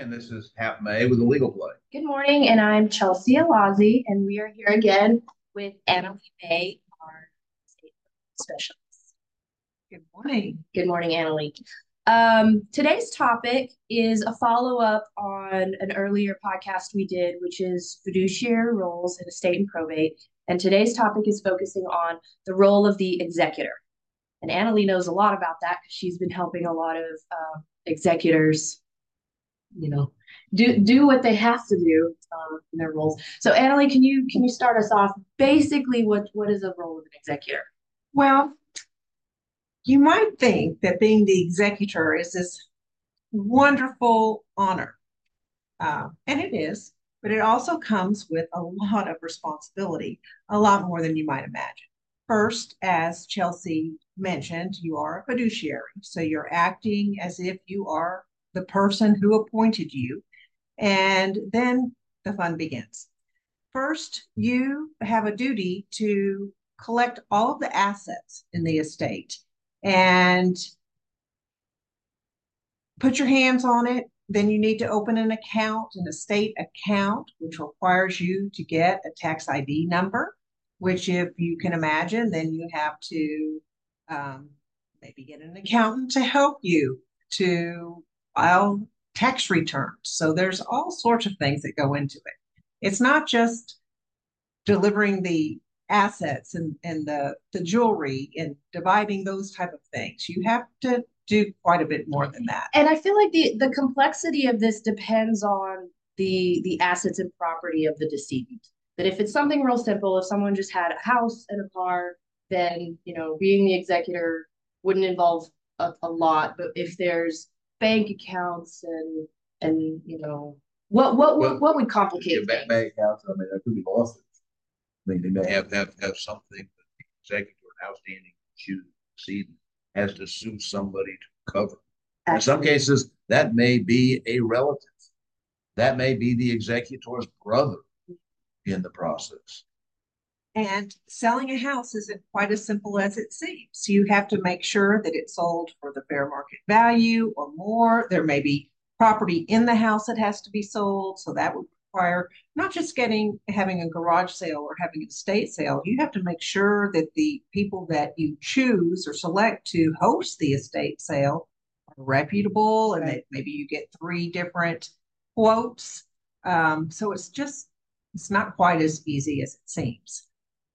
and this is Hap May with the Legal Play. Good morning, and I'm Chelsea Alazi, and we are here again with Anna May, our state specialist. Good morning. Good morning, Annalie. Um, today's topic is a follow-up on an earlier podcast we did, which is fiduciary roles in estate and probate. And today's topic is focusing on the role of the executor. And Annalie knows a lot about that because she's been helping a lot of uh, executors you know do do what they have to do um, in their roles. So, Annalie, can you can you start us off? Basically, what what is the role of an executor? Well, you might think that being the executor is this wonderful honor, uh, and it is, but it also comes with a lot of responsibility, a lot more than you might imagine. First, as Chelsea mentioned, you are a fiduciary, so you're acting as if you are the person who appointed you, and then the fun begins. First, you have a duty to collect all of the assets in the estate and put your hands on it. Then you need to open an account, an estate account, which requires you to get a tax ID number, which, if you can imagine, then you have to um, maybe get an accountant to help you to file tax returns. So there's all sorts of things that go into it. It's not just delivering the assets and, and the, the jewelry and dividing those type of things. You have to do quite a bit more than that. And I feel like the, the complexity of this depends on the the assets and property of the decedent. That if it's something real simple, if someone just had a house and a car, then you know being the executor wouldn't involve a, a lot. But if there's bank accounts and and you know what what well, what, what would complicate bank, bank accounts? I mean, that could be lawsuits. I mean, they may have have have something that the executive outstanding issue see has to sue somebody to cover. Absolutely. In some cases, that may be a relative. That may be the executor's brother in the process. And selling a house isn't quite as simple as it seems. You have to make sure that it's sold for the fair market value or more. There may be property in the house that has to be sold. So that would require not just getting having a garage sale or having an estate sale. You have to make sure that the people that you choose or select to host the estate sale are reputable and that maybe you get three different quotes. Um, so it's just it's not quite as easy as it seems.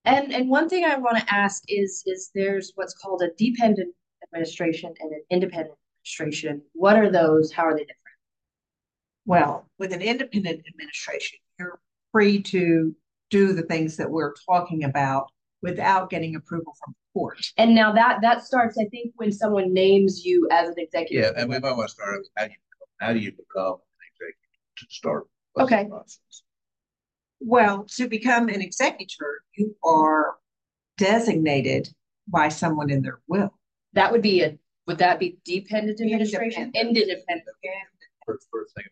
And and one thing I want to ask is is there's what's called a dependent administration and an independent administration. What are those? How are they different? Well, with an independent administration, you're free to do the things that we're talking about without getting approval from the court. And now that that starts, I think, when someone names you as an executive. Yeah, and we might want to start with how do you how do you become an executive to start? Okay. Well, to become an executor, you are designated by someone in their will. That would be a would that be dependent administration? Independent. Independent. First, first thing.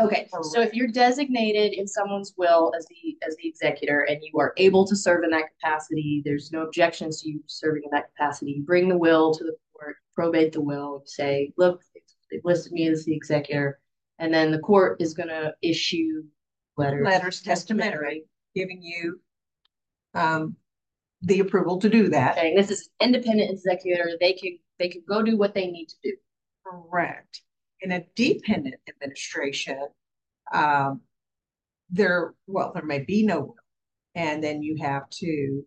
Okay, so if you're designated in someone's will as the as the executor and you are able to serve in that capacity, there's no objections to you serving in that capacity. You bring the will to the court, probate the will, say, look, they've listed me as the executor, and then the court is going to issue letters, letters testamentary, giving you um, the approval to do that. Okay, this is independent executor. They can they can go do what they need to do. Correct. In a dependent administration, um, there well there may be no will, and then you have to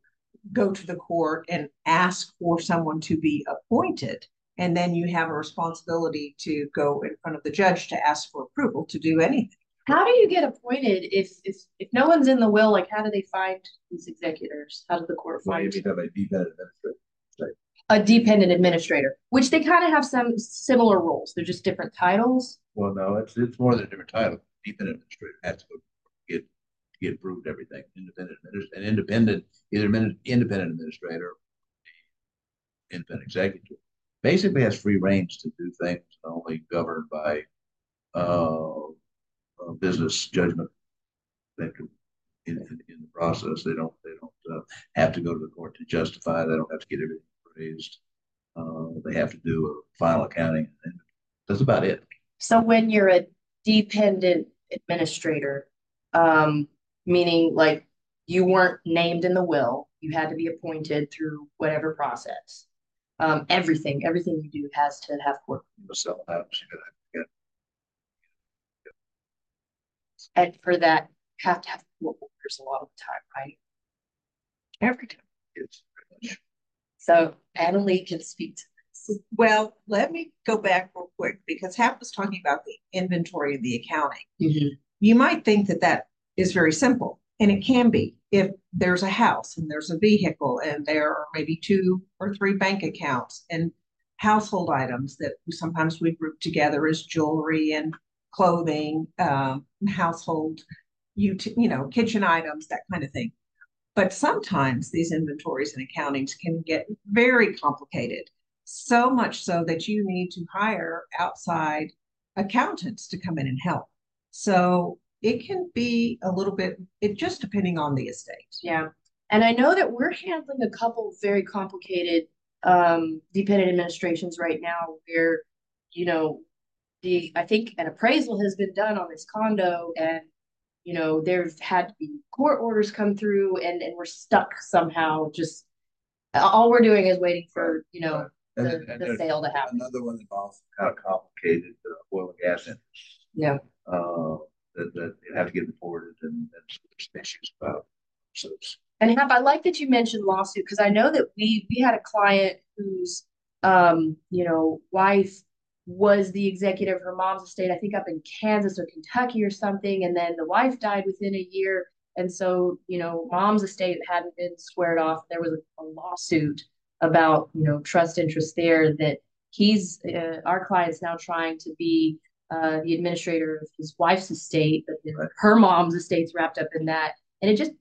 go to the court and ask for someone to be appointed and then you have a responsibility to go in front of the judge to ask for approval to do anything how do you get appointed if if if no one's in the will? Like, how do they find these executors? How does the court find? You have a dependent administrator. Right. A dependent administrator, which they kind of have some similar roles. They're just different titles. Well, no, it's it's more than a different title. Dependent administrator has to get get approved everything. Independent an independent either independent administrator, independent executive, basically has free range to do things only governed by. Uh, uh, business judgment that could, in, in, in, the process. They don't they don't uh, have to go to the court to justify. They don't have to get everything raised. Uh, they have to do a final accounting, and that's about it. So when you're a dependent administrator, um, meaning like you weren't named in the will, you had to be appointed through whatever process. Um, everything, everything you do has to have court. You know, sell a house, you gotta And for that, you have to have court orders a lot of the time, right? Every time. It's pretty much So Annalee can speak to this. Well, let me go back real quick because Hap was talking about the inventory and the accounting. Mm-hmm. You might think that that is very simple, and it can be if there's a house and there's a vehicle and there are maybe two or three bank accounts and household items that sometimes we group together as jewelry and clothing, um, household, you you know, kitchen items, that kind of thing. But sometimes these inventories and accountings can get very complicated, so much so that you need to hire outside accountants to come in and help. So it can be a little bit, it just depending on the estate. Yeah. And I know that we're handling a couple very complicated um dependent administrations right now where, you know, the I think an appraisal has been done on this condo and you know, there's had to be court orders come through and and we're stuck somehow just all we're doing is waiting for, you know, the, and the sale to happen. Another one involves kind of complicated uh, oil and gas interests, Yeah. uh, that, that have to get reported and, and issues about. So And Hap, I like that you mentioned lawsuit because I know that we we had a client whose um, you know, wife was the executive of her mom's estate, I think up in Kansas or Kentucky or something, and then the wife died within a year. And so, you know, mom's estate hadn't been squared off. There was a, a lawsuit about, you know, trust interest there that he's uh, our client's now trying to be uh, the administrator of his wife's estate, but then Right. her mom's estate's wrapped up in that. And it just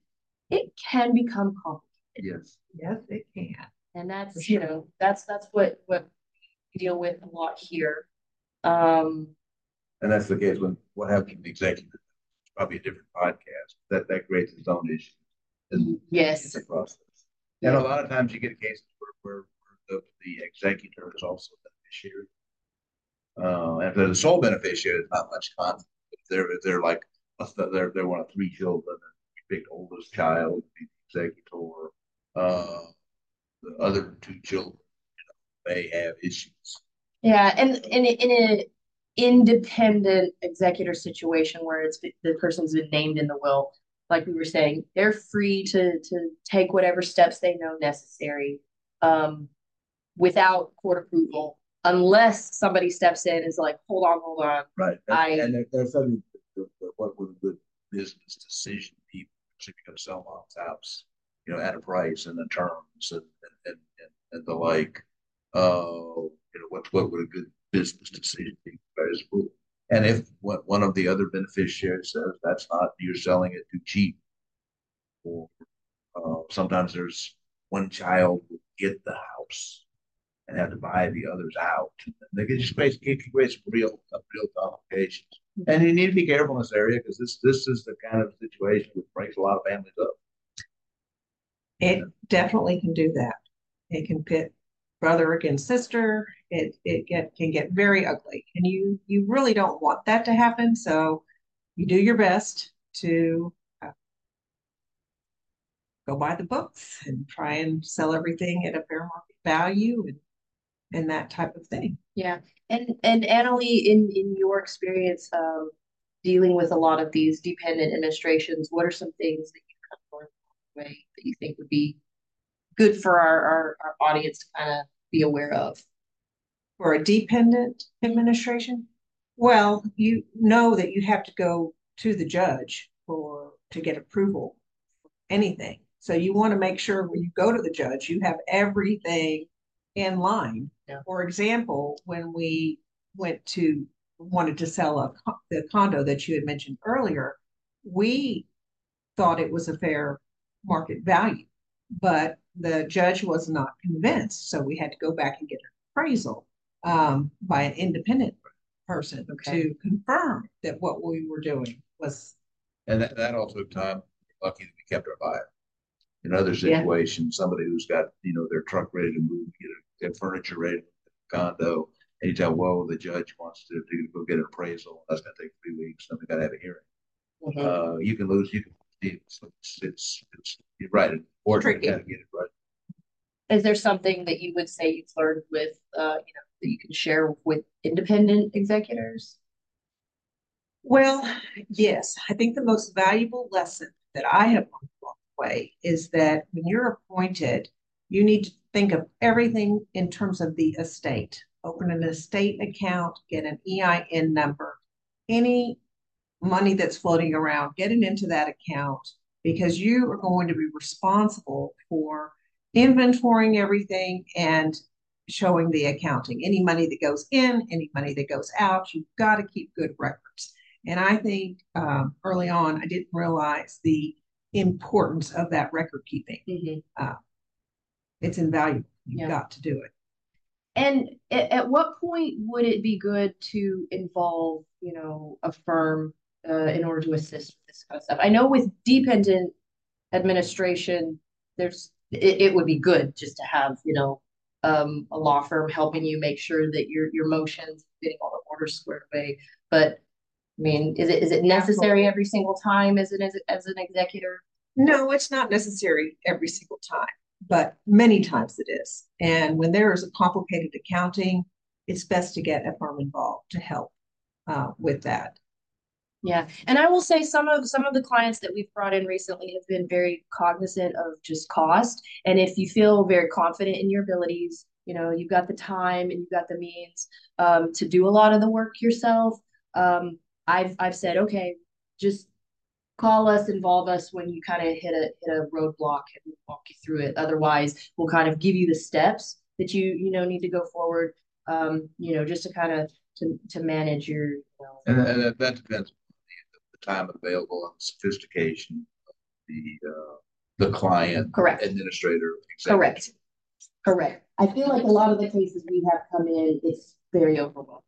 it can become complicated. yes. Yes, it can. And that's, For you know, that's that's what what we deal with a lot here. Um, And that's the case when, what happens with the executive, it's probably a different podcast, that, that creates its own issue. It's yes. a process. And a lot of times you get cases where, where, where the, the executor is also a beneficiary. Uh, and if they're the sole beneficiary, it's not much conflict. If they're, if they're like, a th- they're, they're one of three children, and we pick the oldest child, the executor. Uh, the other two children, may have issues. Yeah, and in in an independent executor situation where it's the person's been named in the will, like we were saying, they're free to to take whatever steps they know necessary, um, without court approval, unless somebody steps in and is like, hold on, hold on. Right. I- And there, there's something, what would a good business decision be, if you're gonna sell mom's house, you know, at a price and the terms and, and, and, and the like. Uh, you know, what, what would a good business decision be? And if one, one of the other beneficiaries says, that's not, you're selling it too cheap. Or, uh, sometimes there's one child will get the house and have to buy the others out. They can just create, it can create some real, some real complications. And you need to be careful in this area because this, this is the kind of situation that breaks a lot of families up. It definitely can do that. It can pit brother against sister. It it get can get very ugly, and you you really don't want that to happen. So you do your best to uh, go by the books and try and sell everything at a fair market value and and that type of thing. Yeah, and and Annalee, in in your experience um dealing with a lot of these dependent administrations, what are some things that you kind of learned along the way that you think would be good for our our, our audience to kind of be aware of? for a dependent administration? Well, you know that you have to go to the judge for to get approval for anything. So you want to make sure when you go to the judge, you have everything in line. Yeah. For example, when we went to wanted to sell a the condo that you had mentioned earlier, we thought it was a fair market value, but the judge was not convinced. So we had to go back and get an appraisal um, by an independent person Okay. to confirm that what we were doing was And that, that also took time. We're Lucky that we kept our buyer. In other Yeah. situations, somebody who's got, you know, their truck ready to move, get, a- get furniture ready, condo, and you tell, whoa, the judge wants to do, go get an appraisal, that's gonna take three weeks, then we gotta have a hearing. Mhm. Uh, you can lose, you can, it's, it's, it's, you're right, or you Tricky. gotta get it right. Is there something that you would say you've learned with, uh, you know, that you can share with independent executors? Well, yes, I think the most valuable lesson that I have learned along the way is that when you're appointed, you need to think of everything in terms of the estate. Open an estate account, get an EIN number, any money that's floating around, get it into that account because you are going to be responsible for inventorying everything and showing the accounting. Any money that goes in, any money that goes out, you've got to keep good records. And I think um, early on, I didn't realize the importance of that record keeping. Mhm. It's invaluable. You've Yeah. got to do it. And at, at what point would it be good to involve, you know, a firm uh, in order to assist with this kind of stuff? I know with dependent administration, there's it, it would be good just to have, you know, um, a law firm helping you make sure that your your motions getting all the orders squared away. But I mean, is it is it necessary every single time as an as, as an executor? No, it's not necessary every single time, but many times it is. And when there is a complicated accounting, it's best to get a firm involved to help uh, with that. Yeah, and I will say some of some of the clients that we've brought in recently have been very cognizant of just cost. And if you feel very confident in your abilities, you know, you've got the time and you've got the means um, to do a lot of the work yourself. Um, I've I've said, okay, just call us, involve us when you kind of hit a hit a roadblock and we'll walk you through it. Otherwise, we'll kind of give you the steps that you you know need to go forward. Um, you know, just to kind of to to manage your you know, And, and that- depends time available and sophistication of the, uh, the client. Correct. Administrator. executive. Correct. Correct. I feel like a lot of the cases we have come in, it's very overwhelming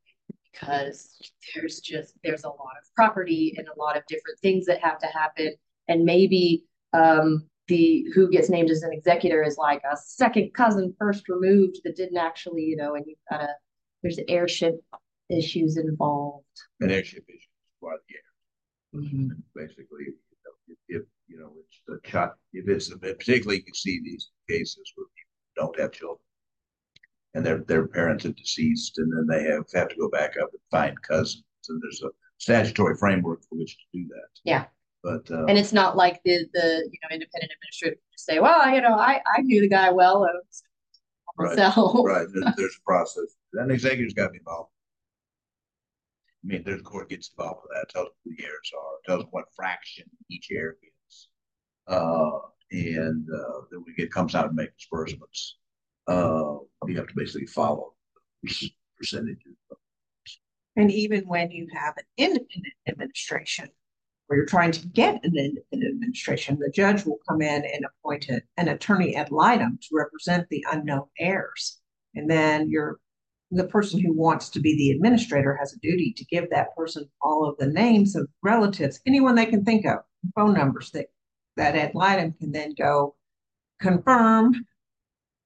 because there's just, there's a lot of property and a lot of different things that have to happen. And maybe um, the, who gets named as an executor is like a second cousin first removed that didn't actually, you know, and you've got a there's heirship issues involved. And heirship issues, why the heir, basically, you know, if, if, you know, it's a child, if it's, particularly you see these cases where people don't have children. And their, their parents are deceased and then they have, have to go back up and find cousins and there's a statutory framework for which to do that. Yeah. But, uh, And it's not like the, the, you know, independent administrator can just say, well, you know, I, I knew the guy well. Right, So. right, there's, there's a process, then the executive's gotta be involved. I mean, there's court gets involved with that, tells who the heirs are, tells what fraction each heir is. Uh, and, uh, then we get, comes out and make disbursements. Uh, you have to basically follow percentages. And even when you have an independent administration, where you're trying to get an independent administration, the judge will come in and appoint a- an attorney ad litem to represent the unknown heirs. And then you're, the person who wants to be the administrator has a duty to give that person all of the names of relatives, anyone they can think of, phone numbers that, that ad litem can then go confirm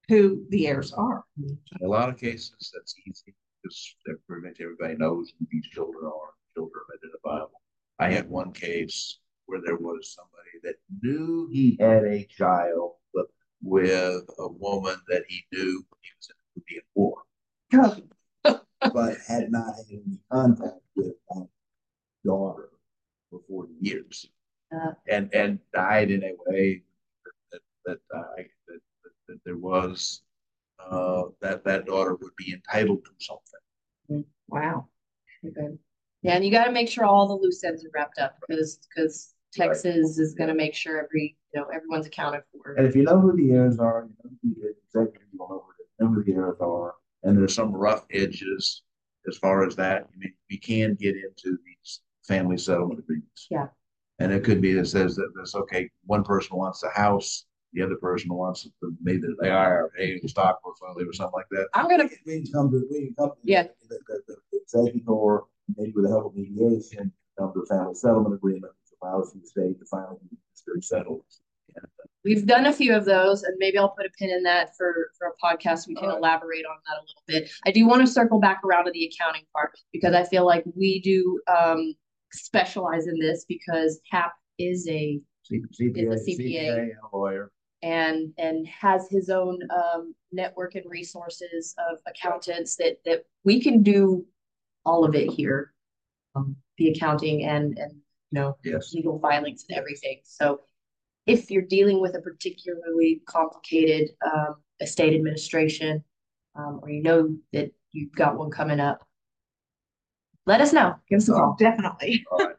who the heirs are. In a lot of cases, that's easy, because pretty much everybody knows who these children are, children are identifiable. I had one case where there was somebody that knew he had a child, with a woman that he knew he was in the Korean War. but had not had any contact with that daughter. for forty years. Uh. And, and died in a way that, that, I that, that, that there was, uh, that, that daughter would be entitled to something. Wow. Okay. Yeah, and you got to make sure all the loose ends are wrapped up because because Right. Texas is going to make sure every you know everyone's accounted for. And if you know who the heirs are, you know who the you who know who the heirs are. And there's some rough edges as far as that. I mean, we can get into these family settlement agreements. Yeah. And it could be that says that this, okay, one person wants the house, the other person wants the, maybe the IRA, the stock portfolio or something like that. I'm gonna We can come to, we can come. to Yeah. The, the, the executor, maybe with the help of mediation, come to a family settlement agreement, which allows the state to finally be very settled. And, we've done a few of those and maybe I'll put a pin in that for, for a podcast. We can Alright. elaborate on that a little bit. I do want to circle back around to the accounting part because I feel like we do, um, specialize in this because HAP is a C- CPA, CPA. CPA and a lawyer. and and has his own um network and resources of accountants that that we can do all of it here. Um, the accounting and and you know Yes. legal filings and everything. So if you're dealing with a particularly complicated um estate administration, um, or you know that you've got one coming up, let us know. Give us a call. Definitely. All right.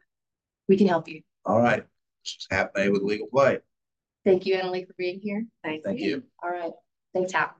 We can help you. All right. This is Hap May with Legal Play. Thank you, Annalee, for being here. Thank Thank you. All right. Thanks, Hap.